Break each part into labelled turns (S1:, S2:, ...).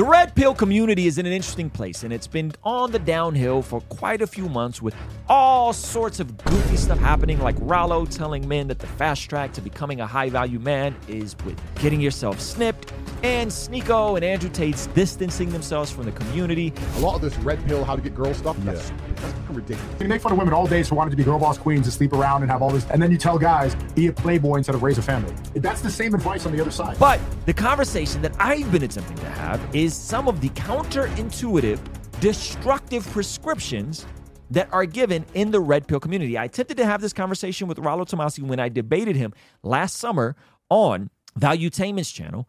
S1: The red pill community is in an interesting place, and it's been on the downhill for quite a few months with all sorts of goofy stuff happening, like Rollo telling men that the fast track to becoming a high value man is with getting yourself snipped, and Sneako and Andrew Tate's distancing themselves from the community.
S2: A lot of this red pill, how to get girls stuff, that's, that's become ridiculous. You make fun of women all day for wanting to be girl boss queens and sleep around and have all this, and then you tell guys, be a playboy instead of raise a family. That's the same advice on the other side.
S1: But the conversation that I've been attempting to have is some of the counterintuitive, destructive prescriptions that are given in the red pill community. I attempted to have this conversation with Rollo Tomasi when I debated him last summer on Valuetainment's channel.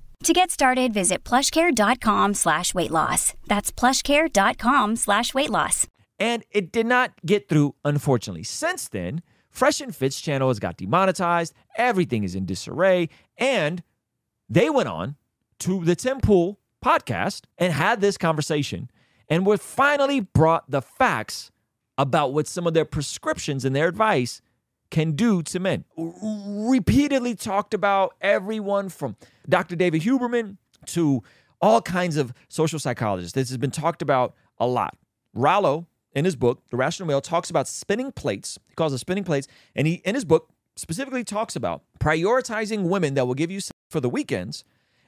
S3: To get started, visit plushcare.com slash weight loss. That's plushcare.com slash weight loss.
S1: And it did not get through, unfortunately. Since then, Fresh and Fit's channel has got demonetized, everything is in disarray, and they went on to the Tim Pool podcast and had this conversation and were finally brought the facts about what some of their prescriptions and their advice can do to men. Repeatedly talked about everyone from Dr. David Huberman to all kinds of social psychologists. This has been talked about a lot. Rollo, in his book, The Rational Male, talks about spinning plates. He calls it spinning plates. And he, in his book, specifically talks about prioritizing women that will give you sex for the weekends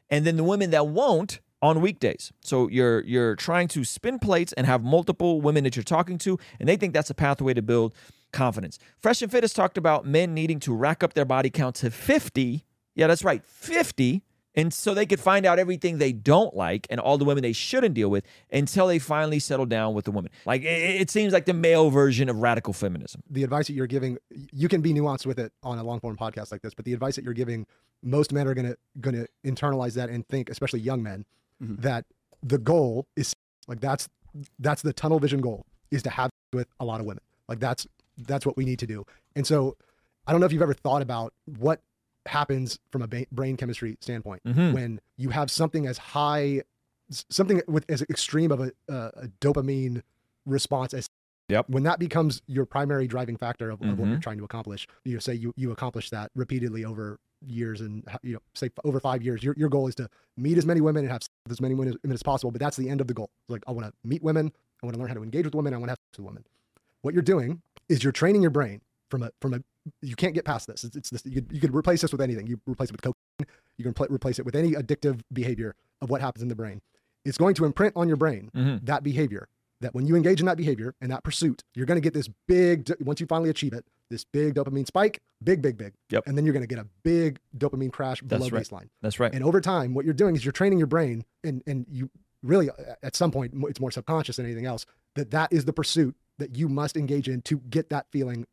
S1: and then the women that won't on weekdays. So you're you're trying to spin plates and have multiple women that you're talking to, and they think that's a pathway to build confidence. Fresh and Fit has talked about men needing to rack up their body count to 50. Yeah, that's right, 50. And so they could find out everything they don't like and all the women they shouldn't deal with until they finally settle down with the woman. Like it, it seems like the male version of radical feminism.
S4: The advice that you're giving, you can be nuanced with it on a long form podcast like this, but the advice that you're giving, most men are gonna gonna internalize that and think, especially young men,
S5: Mm-hmm.
S4: that the goal is like that's that's the tunnel vision goal is to have with a lot of women. Like that's that's what we need to do. And so I don't know if you've ever thought about what happens from a ba- brain chemistry standpoint
S1: Mhm.
S4: when you have something as high something with as extreme of a, uh, a dopamine response as
S1: Yep.
S4: when that becomes your primary driving factor of, of what you're
S1: Mhm.
S4: trying to accomplish you know, say you you accomplish that repeatedly over years and you know say over five years your, your goal is to meet as many women and have as many women as, as possible but that's the end of the goal It's like i want to meet women i want to learn how to engage with women i want to have sex with women what you're doing is you're training your brain from a from a you can't get past this it's, it's this you could, you could replace this with anything you replace it with cocaine you can pl- replace it with any addictive behavior of what happens in the brain it's going to imprint on your brain
S1: Mhm.
S4: that behavior that when you engage in that behavior and that pursuit you're going to get this big once you finally achieve it this big dopamine spike big big big
S1: Yep.
S4: and then you're going to get a big dopamine crash below
S1: That's right.
S4: baseline
S1: That's right.
S4: and over time what you're doing is you're training your brain and and you really at some point it's more subconscious than anything else that that is the pursuit that you must engage in to get that feeling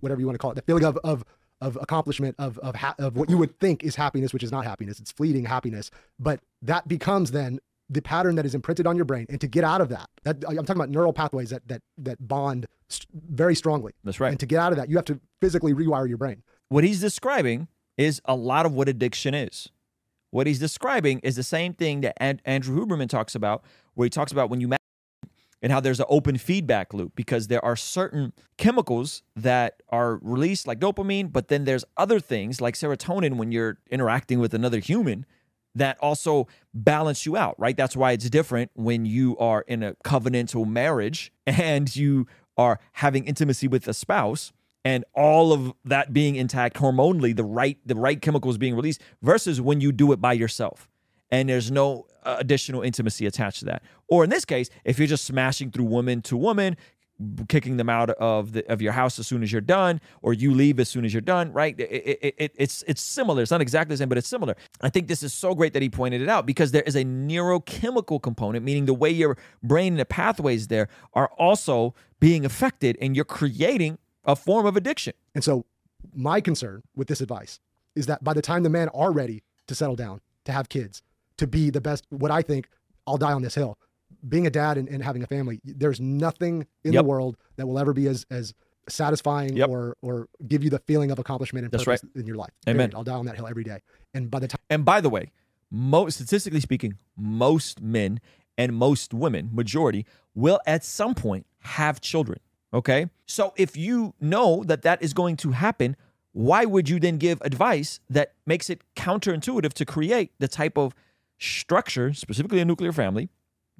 S4: whatever you want to call it the feeling of of of accomplishment of of ha- of what you would think is happiness which is not happiness it's fleeting happiness but that becomes then the pattern that is imprinted on your brain and to get out of that that i'm talking about neural pathways that that that bond st- very strongly
S1: That's right.
S4: and to get out of that you have to physically rewire your brain
S1: What he's describing is a lot of what addiction is. What he's describing is the same thing that An- Andrew Huberman talks about, where he talks about when you and how there's an open feedback loop because there are certain chemicals that are released like dopamine, but then there's other things like serotonin when you're interacting with another human that also balance you out, right? That's why it's different when you are in a covenantal marriage and you are having intimacy with a spouse and all of that being intact hormonally, the right the right chemicals being released versus when you do it by yourself and there's no uh, additional intimacy attached to that. Or in this case, if you're just smashing through woman to woman, kicking them out of the of your house as soon as you're done, or you leave as soon as you're done, right? It, it, it, it's it's similar. It's not exactly the same, but it's similar. I think this is so great that he pointed it out because there is a neurochemical component, meaning the way your brain and the pathways there are also being affected, and you're creating a form of addiction.
S4: And so, my concern with this advice is that by the time the men are ready to settle down, to have kids, to be the best, what I think, I'll die on this hill. Being a dad and, and having a family, there's nothing in
S1: Yep.
S4: the world that will ever be as as satisfying
S1: Yep.
S4: or or give you the feeling of accomplishment and
S1: That's
S4: purpose in your life.
S1: Amen.
S4: Period. I'll die on that hill every day. And by the time
S1: And by the way, most statistically speaking, most men and most women, majority, will at some point have children. Okay. So if you know that that is going to happen, why would you then give advice that makes it counterintuitive to create the type of structure, specifically a nuclear family,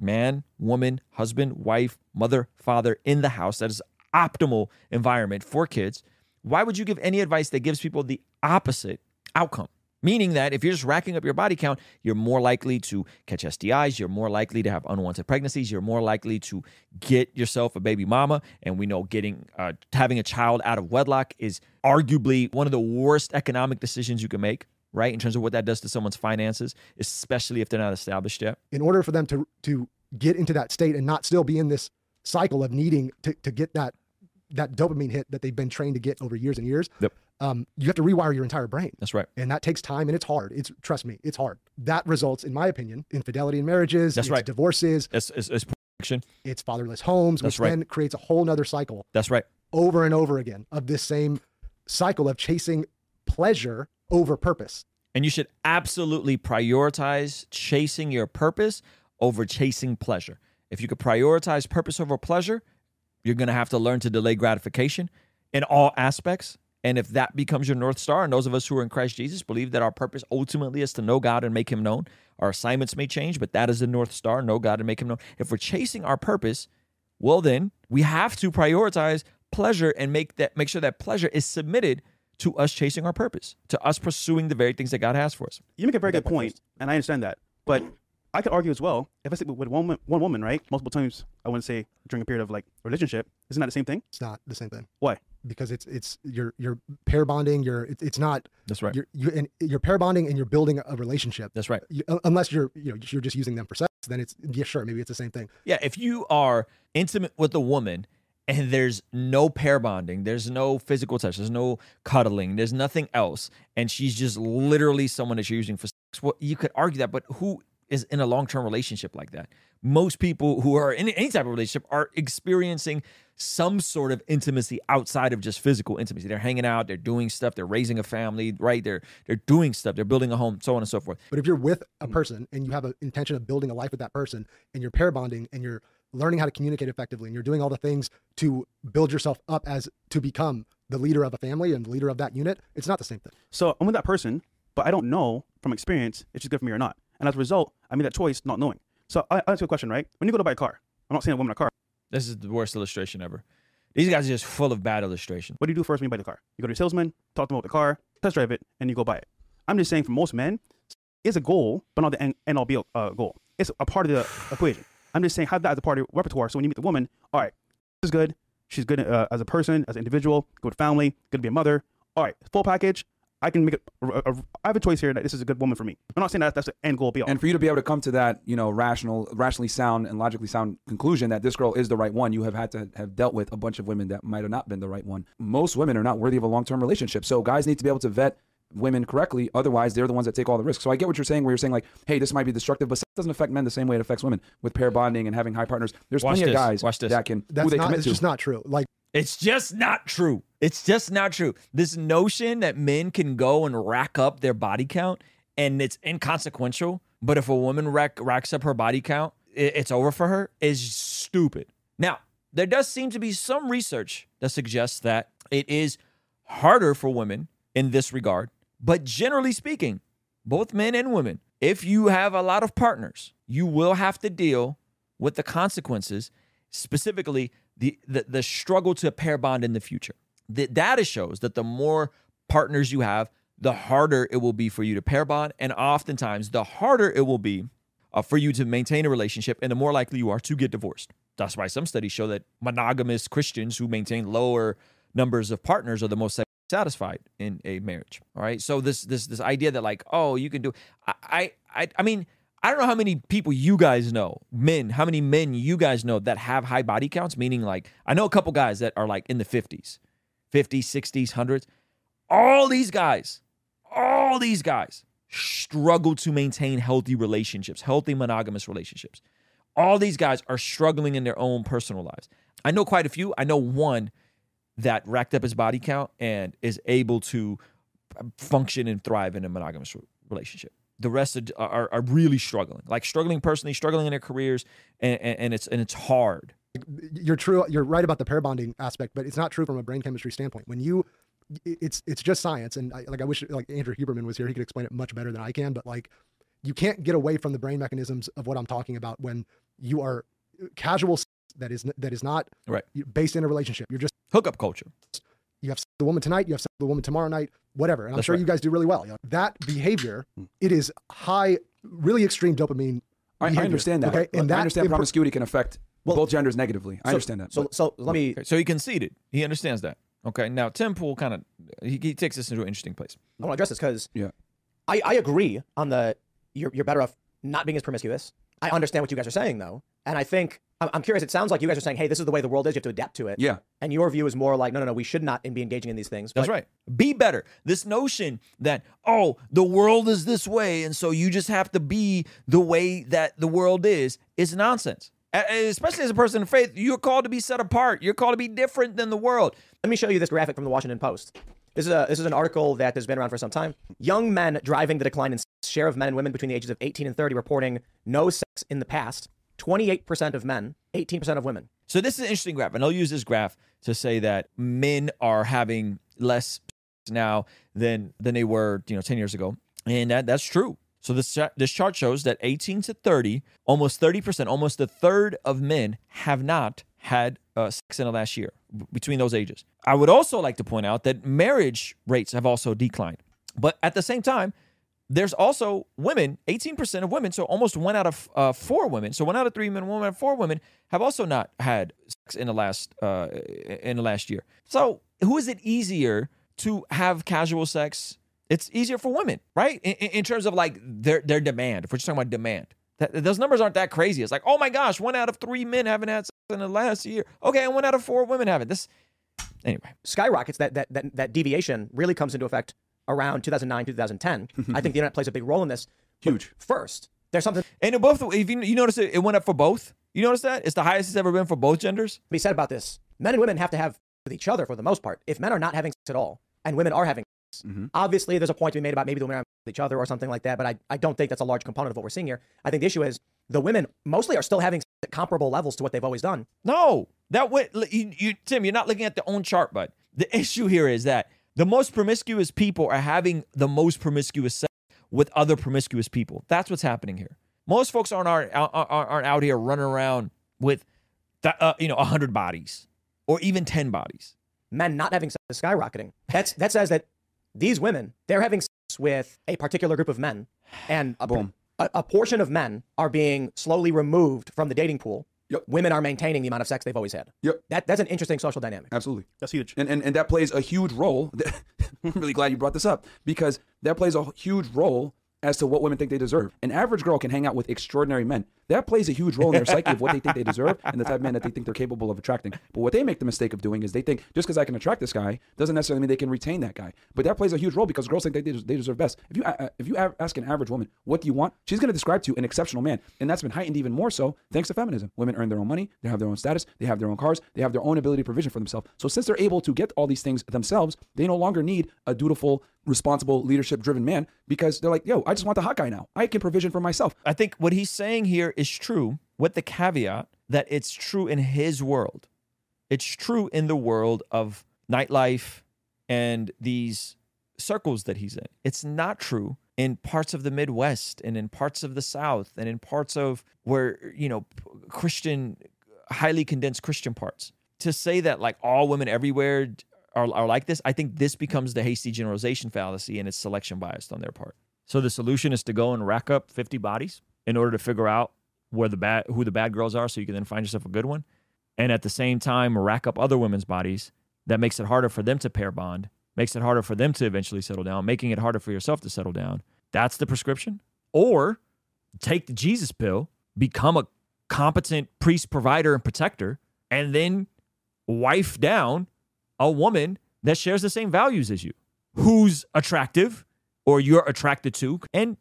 S1: man, woman, husband, wife, mother, father in the house that is optimal environment for kids? Why would you give any advice that gives people the opposite outcome? Meaning that if you're just racking up your body count, you're more likely to catch STIs, you're more likely to have unwanted pregnancies, you're more likely to get yourself a baby mama. And we know getting uh, having a child out of wedlock is arguably one of the worst economic decisions you can make, right? In terms of what that does to someone's finances, especially if they're not established yet.
S4: in order for them to to get into that state and not still be in this cycle of needing to, to get that that dopamine hit that they've been trained to get over years and years
S1: Yep.
S4: um, you have to rewire your entire brain
S1: That's right.
S4: and that takes time and it's hard it's trust me it's hard that results in my opinion in infidelity in marriages
S1: That's
S4: it's
S1: right.
S4: divorces
S1: It's, it's, it's
S4: it's fatherless homes
S1: That's
S4: which
S1: right.
S4: then creates a whole nother cycle
S1: That's right.
S4: over and over again of this same cycle of chasing pleasure over purpose
S1: And you should absolutely prioritize chasing your purpose over chasing pleasure. If you could prioritize purpose over pleasure, you're going to have to learn to delay gratification in all aspects. And if that becomes your North Star, and those of us who are in Christ Jesus believe that our purpose ultimately is to know God and make Him known, our assignments may change, but that is the North Star know God and make Him known. If we're chasing our purpose, well, then we have to prioritize pleasure and make that make sure that pleasure is submitted to us chasing our purpose, to us pursuing the very things that God has for us.
S5: You make a very good
S1: part
S5: point, and I understand that. But I could argue as well. If I sleep with one, woman- one woman, right, multiple times, I wouldn't say during a period of like relationship, isn't that the same thing?
S4: it's not the same thing
S5: Why?
S4: because it's it's you're you're pair bonding you're it, it's not
S1: That's right.
S4: you're you and you're pair bonding and you're building a relationship
S1: That's right.
S4: you, unless you're you know you're just using them for sex then it's yeah sure maybe it's the same thing
S1: Yeah, if you are intimate with a woman and there's no pair bonding, there's no physical touch, there's no cuddling, there's nothing else, and she's just literally someone that you're using for sex, well, you could argue that, but who is in a long term relationship like that? Most people who are in any type of relationship are experiencing some sort of intimacy outside of just physical intimacy. They're hanging out, they're doing stuff, they're raising a family, right? They're they're doing stuff, they're building a home, so on and so forth.
S4: but if you're with a
S1: Mm.
S4: person and you have an intention of building a life with that person and you're pair bonding and you're learning how to communicate effectively and you're doing all the things to build yourself up as to become the leader of a family and the leader of that unit it's not the same thing
S5: So I'm with that person, but I don't know from experience if she's good for me or not. And as a result, I made that choice not knowing. So I, I ask you a question, right? When you go to buy a car, I'm not saying a woman a car.
S1: This is the worst illustration ever. These guys are just full of bad illustration.
S5: What do you do first when you buy the car? You go to your salesman, talk to them about the car, test drive it, and you go buy it. I'm just saying for most men, it's a goal, but not the end, end all be all uh, goal. It's a part of the equation. I'm just saying have that as a part of your repertoire. So when you meet the woman, all right, this is good. She's good uh, as a person, as an individual, good family, good to be a mother. All right, full package. I can make it. I have a choice here that this is a good woman for me. I'm not saying that that's the end goal be all.
S6: And for you to be able to come to that, you know, rational, rationally sound and logically sound conclusion that this girl is the right one, you have had to have dealt with a bunch of women that might have not been the right one. Most women are not worthy of a long-term relationship. So guys need to be able to vet women correctly. Otherwise, they're the ones that take all the risks. So I get what you're saying, where you're saying like, hey, this might be destructive, but sex doesn't affect men the same way it affects women with pair bonding and having high partners. There's
S1: Watch
S6: plenty
S1: this.
S6: of guys
S1: Watch this.
S6: that can
S4: that's
S6: who they
S4: not
S6: commit
S4: it's
S6: to.
S4: just not true like
S1: It's just not true. It's just not true. This notion that men can go and rack up their body count and it's inconsequential, but if a woman rack, racks up her body count, i- it's over for her is stupid. Now, there does seem to be some research that suggests that it is harder for women in this regard, but generally speaking, both men and women, if you have a lot of partners, you will have to deal with the consequences, specifically the, the, the struggle to pair bond in the future. The data shows that the more partners you have, the harder it will be for you to pair bond. And oftentimes, the harder it will be uh, for you to maintain a relationship and the more likely you are to get divorced. That's why some studies show that monogamous Christians who maintain lower numbers of partners are the most satisfied in a marriage. All right. So this this this idea that like, oh, you can do I I I mean, I don't know how many people you guys know, men, how many men you guys know that have high body counts, meaning like I know a couple guys that are like in the 50s, 50s, 60s, 100s. All these guys, all these guys struggle to maintain healthy relationships, healthy monogamous relationships. All these guys are struggling in their own personal lives. I know quite a few. I know one that racked up his body count and is able to function and thrive in a monogamous relationship. The rest are, are, are really struggling, like struggling personally, struggling in their careers, and, and, and it's and it's hard.
S4: You're true. You're right about the pair bonding aspect, but it's not true from a brain chemistry standpoint. When you, it's it's just science, and I, like I wish like Andrew Huberman was here. He could explain it much better than I can. But like, you can't get away from the brain mechanisms of what I'm talking about when you are uh, casual that is that is not
S1: Right.
S4: based in a relationship. You're just
S1: Hookup culture.
S4: you have the woman tonight, you have the woman tomorrow night, whatever. And I'm
S1: That's
S4: sure
S1: right.
S4: you guys do really well. You know, that behavior, hmm. it is high, really extreme dopamine.
S6: I, I understand that.
S4: Okay, and that
S6: I understand
S4: impro-
S6: promiscuity can affect both genders negatively. I
S7: So-
S6: understand that.
S7: So,
S6: but-
S7: so let me.
S1: Okay, so he conceded. He understands that. Okay. Now Tim Pool kind of he, he takes this into an interesting place.
S7: I want to address this because
S6: Yeah.
S7: I, I agree on the you're, you're better off not being as promiscuous. I understand what you guys are saying though, and I think I'm, curious. It sounds like you guys are saying, "Hey, this is the way the world is. You have to adapt to it."
S6: yeah.
S7: And your view is more like, "No, no, no. We should not be engaging in these things."
S1: That's right. Be better. This notion that, oh, the world is this way, and so you just have to be the way that the world is, is nonsense. Especially as a person of faith, you're called to be set apart. You're called to be different than the world.
S7: Let me show you this graphic from the Washington Post. This is a this is an article that has been around for some time. Young men driving the decline in share of men and women between the ages of 18 and 30 reporting no sex in the past. 28% of men, 18% of women.
S1: So this is an interesting graph, and I'll use this graph to say that men are having less now than than they were, you know, 10 years ago, and that that's true. So this this chart shows that 18 to 30, almost 30 percent, almost a third of men have not had uh, sex in the last year between those ages. I would also like to point out that marriage rates have also declined, but at the same time, there's also women, 18% of women, so almost one out of uh, four women, so one out of three men, one out of four women have also not had sex in the last uh, in the last year. So who is it easier to have casual sex? It's easier for women, right? In, in terms of like their their demand. If we're just talking about demand, that, those numbers aren't that crazy. It's like, oh my gosh, one out of three men haven't had sex in the last year. Okay, and one out of four women haven't. This anyway.
S7: skyrockets, that that that, that deviation really comes into effect around 2009, 2010. I think the internet plays a big role in this. But
S6: Huge.
S7: First, there's something
S1: And in both, if you, you notice it, it went up for both. You notice that it's the highest it's ever been for both genders.
S7: be said about this. Men and women have to have with each other for the most part. If men are not having sex at all and women are having sex, mm-hmm. obviously there's a point to be made about maybe the women are with each other or something like that. But I, I don't think that's a large component of what we're seeing here. I think the issue is the women mostly are still having sex at comparable levels to what they've always done.
S1: No, that went. You, you, Tim, you're not looking at the own chart, bud. The issue here is that the most promiscuous people are having the most promiscuous sex with other promiscuous people. That's what's happening here. Most folks aren't aren't, aren't, aren't out here running around with, th- uh, you know, hundred bodies or even ten bodies.
S7: Men not having sex is skyrocketing. That's that says that these women they're having sex with a particular group of men, and a,
S6: Boom.
S7: a, a portion of men are being slowly removed from the dating pool.
S6: Yep.
S7: Women are maintaining the amount of sex they've always had.
S6: Yep.
S7: That that's an interesting social dynamic.
S6: Absolutely.
S5: That's huge.
S6: And, and and that plays a huge role. I'm really glad you brought this up because that plays a huge role as to what women think they deserve. An average girl can hang out with extraordinary men. That plays a huge role in their psyche of what they think they deserve and the type of men that they think they're capable of attracting. But what they make the mistake of doing is they think just because I can attract this guy doesn't necessarily mean they can retain that guy. But that plays a huge role because girls think they, they, they deserve best. If you uh, if you ask an average woman what do you want, she's going to describe to you an exceptional man, and that's been heightened even more so thanks to feminism. Women earn their own money, they have their own status, they have their own cars, they have their own ability to provision for themselves. So since they're able to get all these things themselves, they no longer need a dutiful, responsible, leadership-driven man because they're like, yo, I just want the hot guy now. I can provision for myself.
S1: I think what he's saying here is true, with the caveat that it's true in his world. It's true in the world of nightlife and these circles that he's in. It's not true in parts of the Midwest and in parts of the South and in parts of where, you know, Christian, highly condensed Christian parts. To say that like all women everywhere are, are like this, I think this becomes the hasty generalization fallacy and it's selection biased on their part. So the solution is to go and rack up 50 bodies in order to figure out where the bad who the bad girls are so you can then find yourself a good one. And at the same time rack up other women's bodies that makes it harder for them to pair bond, makes it harder for them to eventually settle down, making it harder for yourself to settle down. That's the prescription. Or take the Jesus pill, become a competent priest, provider, and protector, and then wife down a woman that shares the same values as you, who's attractive or you're attracted to, and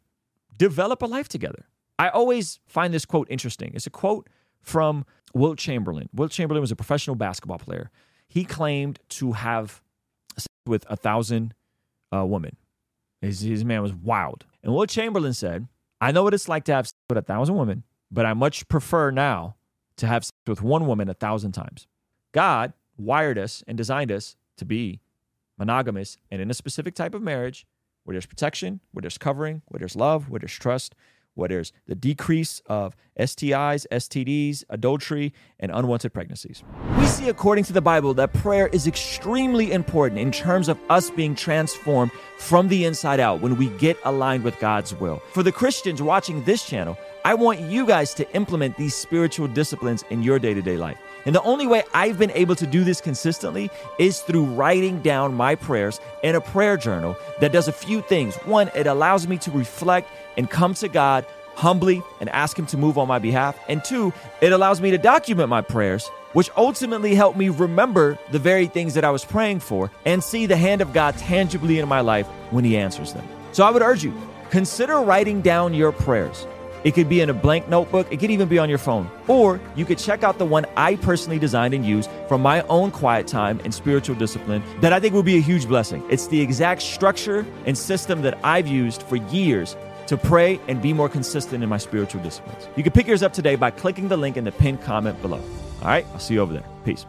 S1: develop a life together. I always find this quote interesting. It's a quote from Wilt Chamberlain. Wilt Chamberlain was a professional basketball player. he claimed to have sex with a thousand uh, women. His, his man was wild. And Wilt Chamberlain said, I know what it's like to have sex with a thousand women, but I much prefer now to have sex with one woman a thousand times. God wired us and designed us to be monogamous and in a specific type of marriage where there's protection, where there's covering, where there's love, where there's trust, where there's the decrease of STIs, STDs, adultery, and unwanted pregnancies. We see, according to the Bible, that prayer is extremely important in terms of us being transformed from the inside out when we get aligned with God's will. For the Christians watching this channel, I want you guys to implement these spiritual disciplines in your day to day life. And the only way I've been able to do this consistently is through writing down my prayers in a prayer journal that does a few things. One, it allows me to reflect and come to God humbly and ask Him to move on my behalf. And two, it allows me to document my prayers, which ultimately help me remember the very things that I was praying for and see the hand of God tangibly in my life when He answers them. So I would urge you, consider writing down your prayers. It could be in a blank notebook. It could even be on your phone. Or you could check out the one I personally designed and used from my own quiet time and spiritual discipline that I think will be a huge blessing. It's the exact structure and system that I've used for years to pray and be more consistent in my spiritual disciplines. You can pick yours up today by clicking the link in the pinned comment below. All right, I'll see you over there. Peace.